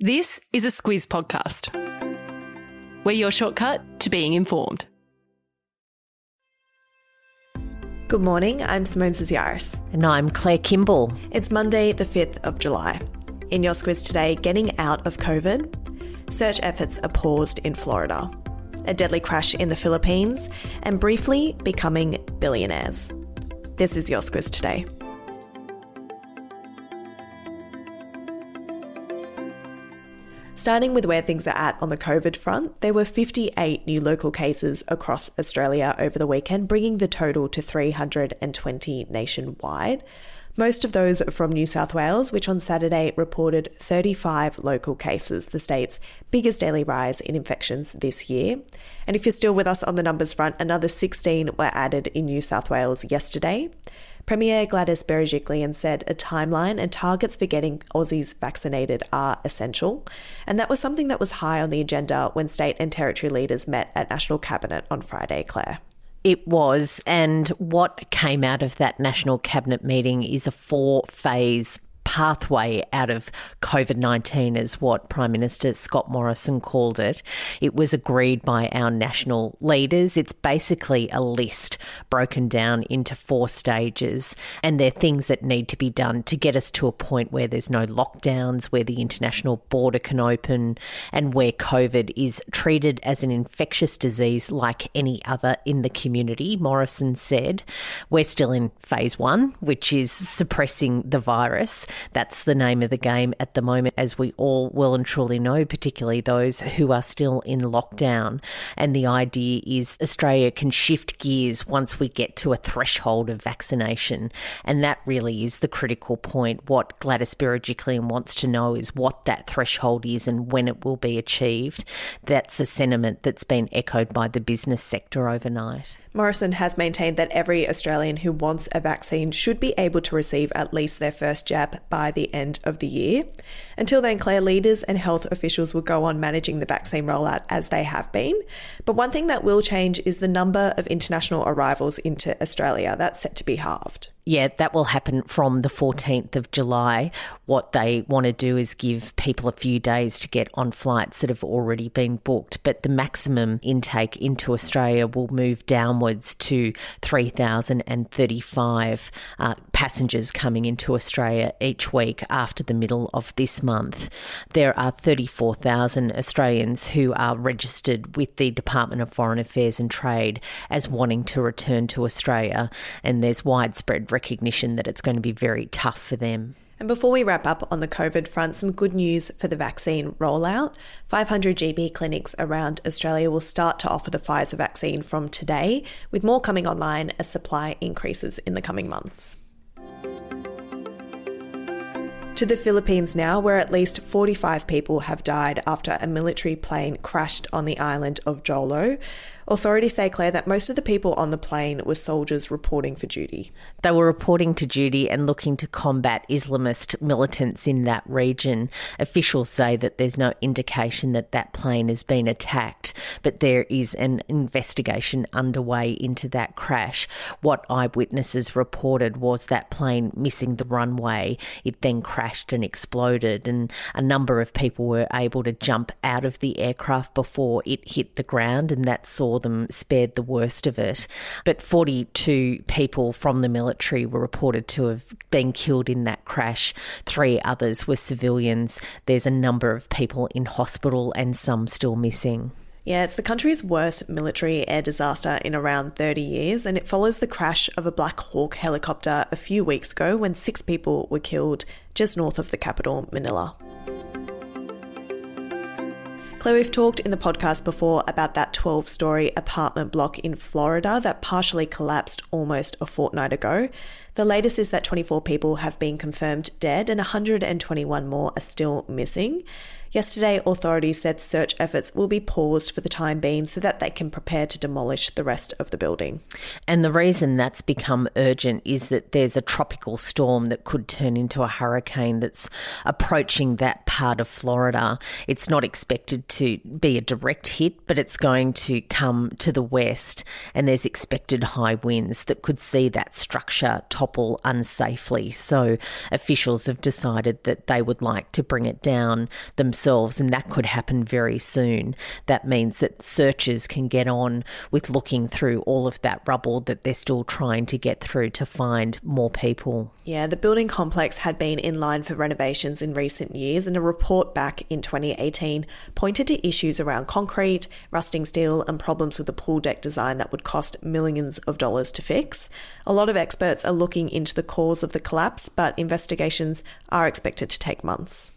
This is a Squiz podcast. We're your shortcut to being informed. Good morning, I'm Simone Sisiaris. And I'm Claire Kimball. It's Monday, the 5th of July. In your Squiz today, getting out of COVID, search efforts are paused in Florida, a deadly crash in the Philippines, and briefly becoming billionaires. This is your Squiz today. Starting with where things are at on the COVID front, there were 58 new local cases across Australia over the weekend, bringing the total to 320 nationwide. Most of those are from New South Wales, which on Saturday reported 35 local cases, the state's biggest daily rise in infections this year. And if you're still with us on the numbers front, another 16 were added in New South Wales yesterday. Premier Gladys Berejiklian said a timeline and targets for getting Aussies vaccinated are essential. And that was something that was high on the agenda when state and territory leaders met at National Cabinet on Friday, Claire. It was. And what came out of that National Cabinet meeting is a four phase pathway out of COVID 19, is what Prime Minister Scott Morrison called it. It was agreed by our national leaders. It's basically a list broken down into four stages, and they're things that need to be done to get us to a point where there's no lockdowns, where the international border can open, and where COVID is treated as an infectious disease like any other in the community. Morrison said, We're still in phase one, which is suppressing the virus. That's the name of the game at the moment, as we all well and truly know, particularly those who are still in lockdown. And the idea is Australia can shift gears once we get to a threshold of vaccination. And that really is the critical point. What Gladys Berejiklian wants to know is what that threshold is and when it will be achieved. That's a sentiment that's been echoed by the business sector overnight. Morrison has maintained that every Australian who wants a vaccine should be able to receive at least their first jab by the end of the year. Until then, Claire, leaders and health officials will go on managing the vaccine rollout as they have been. But one thing that will change is the number of international arrivals into Australia. That's set to be halved. Yeah, that will happen from the 14th of July. What they want to do is give people a few days to get on flights that have already been booked, but the maximum intake into Australia will move downwards to 3,035 uh, passengers coming into Australia each week after the middle of this month. There are 34,000 Australians who are registered with the Department of Foreign Affairs and Trade as wanting to return to Australia, and there's widespread recognition that it's going to be very tough for them. And before we wrap up on the COVID front, some good news for the vaccine rollout. 500 GP clinics around Australia will start to offer the Pfizer vaccine from today, with more coming online as supply increases in the coming months. To the Philippines now, where at least 45 people have died after a military plane crashed on the island of Jolo. Authorities say, Claire, that most of the people on the plane were soldiers reporting for duty. They were reporting to duty and looking to combat Islamist militants in that region. Officials say that there's no indication that that plane has been attacked, but there is an investigation underway into that crash. What eyewitnesses reported was that plane missing the runway. It then crashed and exploded, and a number of people were able to jump out of the aircraft before it hit the ground, and that saw them spared the worst of it. But 42 people from the military were reported to have been killed in that crash. Three others were civilians. There's a number of people in hospital and some still missing. Yeah, it's the country's worst military air disaster in around 30 years, and it follows the crash of a Black Hawk helicopter a few weeks ago when six people were killed just north of the capital, Manila. Claire, we've talked in the podcast before about that 12 story apartment block in Florida that partially collapsed almost a fortnight ago. The latest is that 24 people have been confirmed dead and 121 more are still missing. Yesterday, authorities said search efforts will be paused for the time being so that they can prepare to demolish the rest of the building. And the reason that's become urgent is that there's a tropical storm that could turn into a hurricane that's approaching that part of Florida. It's not expected to be a direct hit, but it's going to come to the west, and there's expected high winds that could see that structure topple unsafely. So, officials have decided that they would like to bring it down themselves, and that could happen very soon. That means that searchers can get on with looking through all of that rubble that they're still trying to get through to find more people. Yeah, the building complex had been in line for renovations in recent years, and a report back in 2018 pointed to issues around concrete, rusting steel, and problems with the pool deck design that would cost millions of dollars to fix. A lot of experts are looking into the cause of the collapse, but investigations are expected to take months.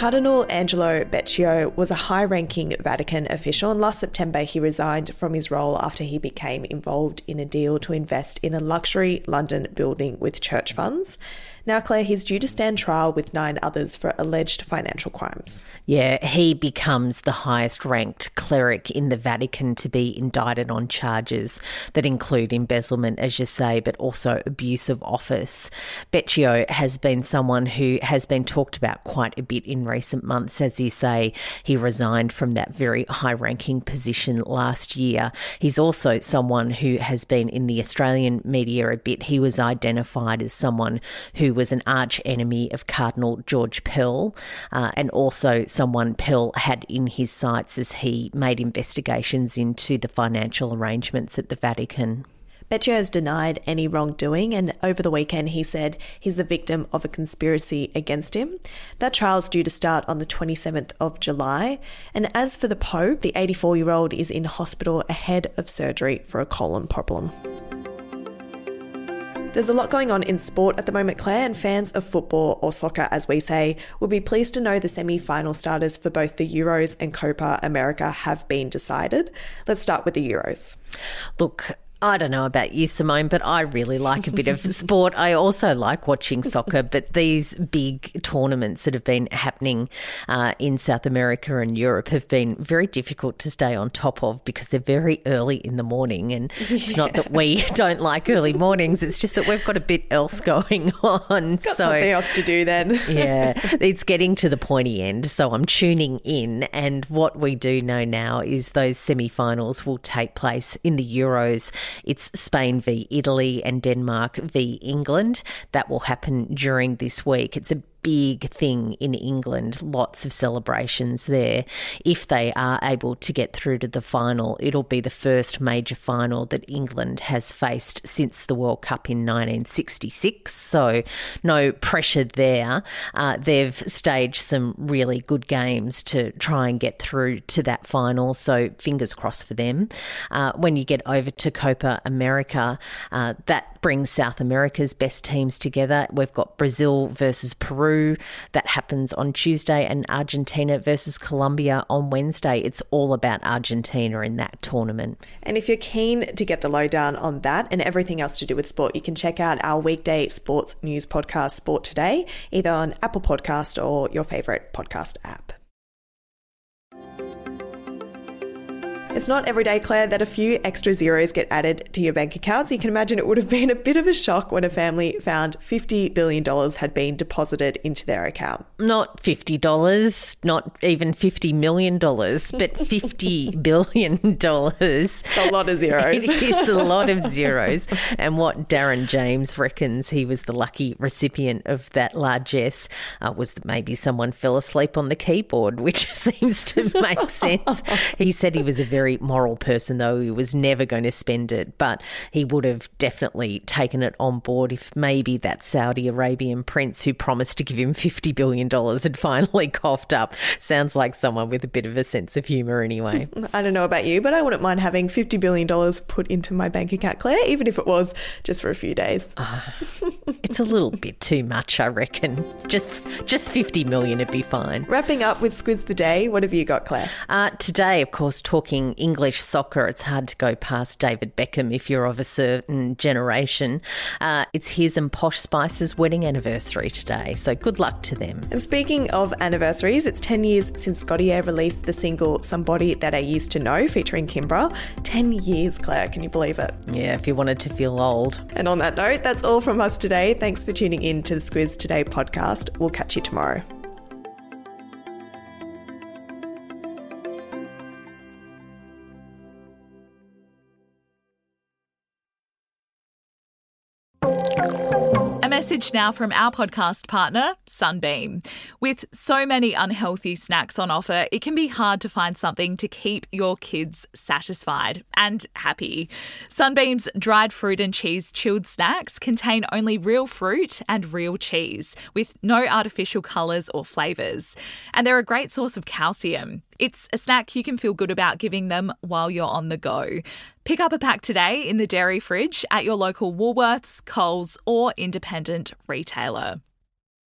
Cardinal Angelo Becciu was a high ranking Vatican official, and last September he resigned from his role after he became involved in a deal to invest in a luxury London building with church funds. Now, Claire, he's due to stand trial with nine others for alleged financial crimes. Yeah, he becomes the highest ranked cleric in the Vatican to be indicted on charges that include embezzlement, as you say, but also abuse of office. Becciu has been someone who has been talked about quite a bit in recent months. As you say, he resigned from that very high ranking position last year. He's also someone who has been in the Australian media a bit. He was identified as someone who was an arch enemy of Cardinal George Pell, uh, and also someone Pell had in his sights as he made investigations into the financial arrangements at the Vatican. Becciu has denied any wrongdoing, and over the weekend he said he's the victim of a conspiracy against him. That trial's due to start on the 27th of July. And as for the Pope, the 84 year old is in hospital ahead of surgery for a colon problem. There's a lot going on in sport at the moment, Claire, and fans of football or soccer, as we say, will be pleased to know the semi final starters for both the Euros and Copa America have been decided. Let's start with the Euros. Look, I don't know about you, Simone, but I really like a bit of sport. I also like watching soccer, but these big tournaments that have been happening uh, in South America and Europe have been very difficult to stay on top of because they're very early in the morning. And yeah. it's not that we don't like early mornings, it's just that we've got a bit else going on. Got so, something else to do then. yeah, it's getting to the pointy end. So I'm tuning in. And what we do know now is those semi finals will take place in the Euros it's Spain v Italy and Denmark v England. That will happen during this week. It's a big thing in England, lots of celebrations there. If they are able to get through to the final, it'll be the first major final that England has faced since the World Cup in 1966. So, no pressure there. Uh, they've staged some really good games to try and get through to that final. So, fingers crossed for them. Uh, when you get over to Copa America, uh, that brings South America's best teams together. We've got Brazil versus Peru Peru. That happens on Tuesday, and Argentina versus Colombia on Wednesday. It's all about Argentina in that tournament. And if you're keen to get the lowdown on that and everything else to do with sport, you can check out our weekday sports news podcast, Sport Today, either on Apple Podcast or your favourite podcast app. It's not every day, Claire, that a few extra zeros get added to your bank accounts. You can imagine it would have been a bit of a shock when a family found $50 billion had been deposited into their account. Not $50, not even $50 million, but $50 billion. It's a lot of zeros. it is a lot of zeros. And what Darren James reckons he was the lucky recipient of that largesse uh, was that maybe someone fell asleep on the keyboard, which seems to make sense. He said he was a very very moral person, though. He was never going to spend it, but he would have definitely taken it on board if maybe that Saudi Arabian prince who promised to give him $50 billion had finally coughed up. Sounds like someone with a bit of a sense of humour, anyway. I don't know about you, but I wouldn't mind having $50 billion put into my bank account, Claire, even if it was just for a few days. Uh, it's a little bit too much, I reckon. Just, just 50 million would be fine. Wrapping up with Squiz the Day, what have you got, Claire? Uh, today, of course, talking English soccer, it's hard to go past David Beckham if you're of a certain generation. Uh, it's his and Posh Spice's wedding anniversary today, so good luck to them. And speaking of anniversaries, it's 10 years since Gotye released the single Somebody That I Used to Know featuring Kimbra. 10 years, Claire, can you believe it? Yeah, if you wanted to feel old. And on that note, that's all from us today. Thanks for tuning in to the Squiz Today podcast. We'll catch you tomorrow. Message now from our podcast partner, Sunbeam. With so many unhealthy snacks on offer, it can be hard to find something to keep your kids satisfied and happy. Sunbeam's dried fruit and cheese chilled snacks contain only real fruit and real cheese, with no artificial colours or flavours. And they're a great source of calcium. It's a snack you can feel good about giving them while you're on the go. Pick up a pack today in the dairy fridge at your local Woolworths, Coles, or independent retailer.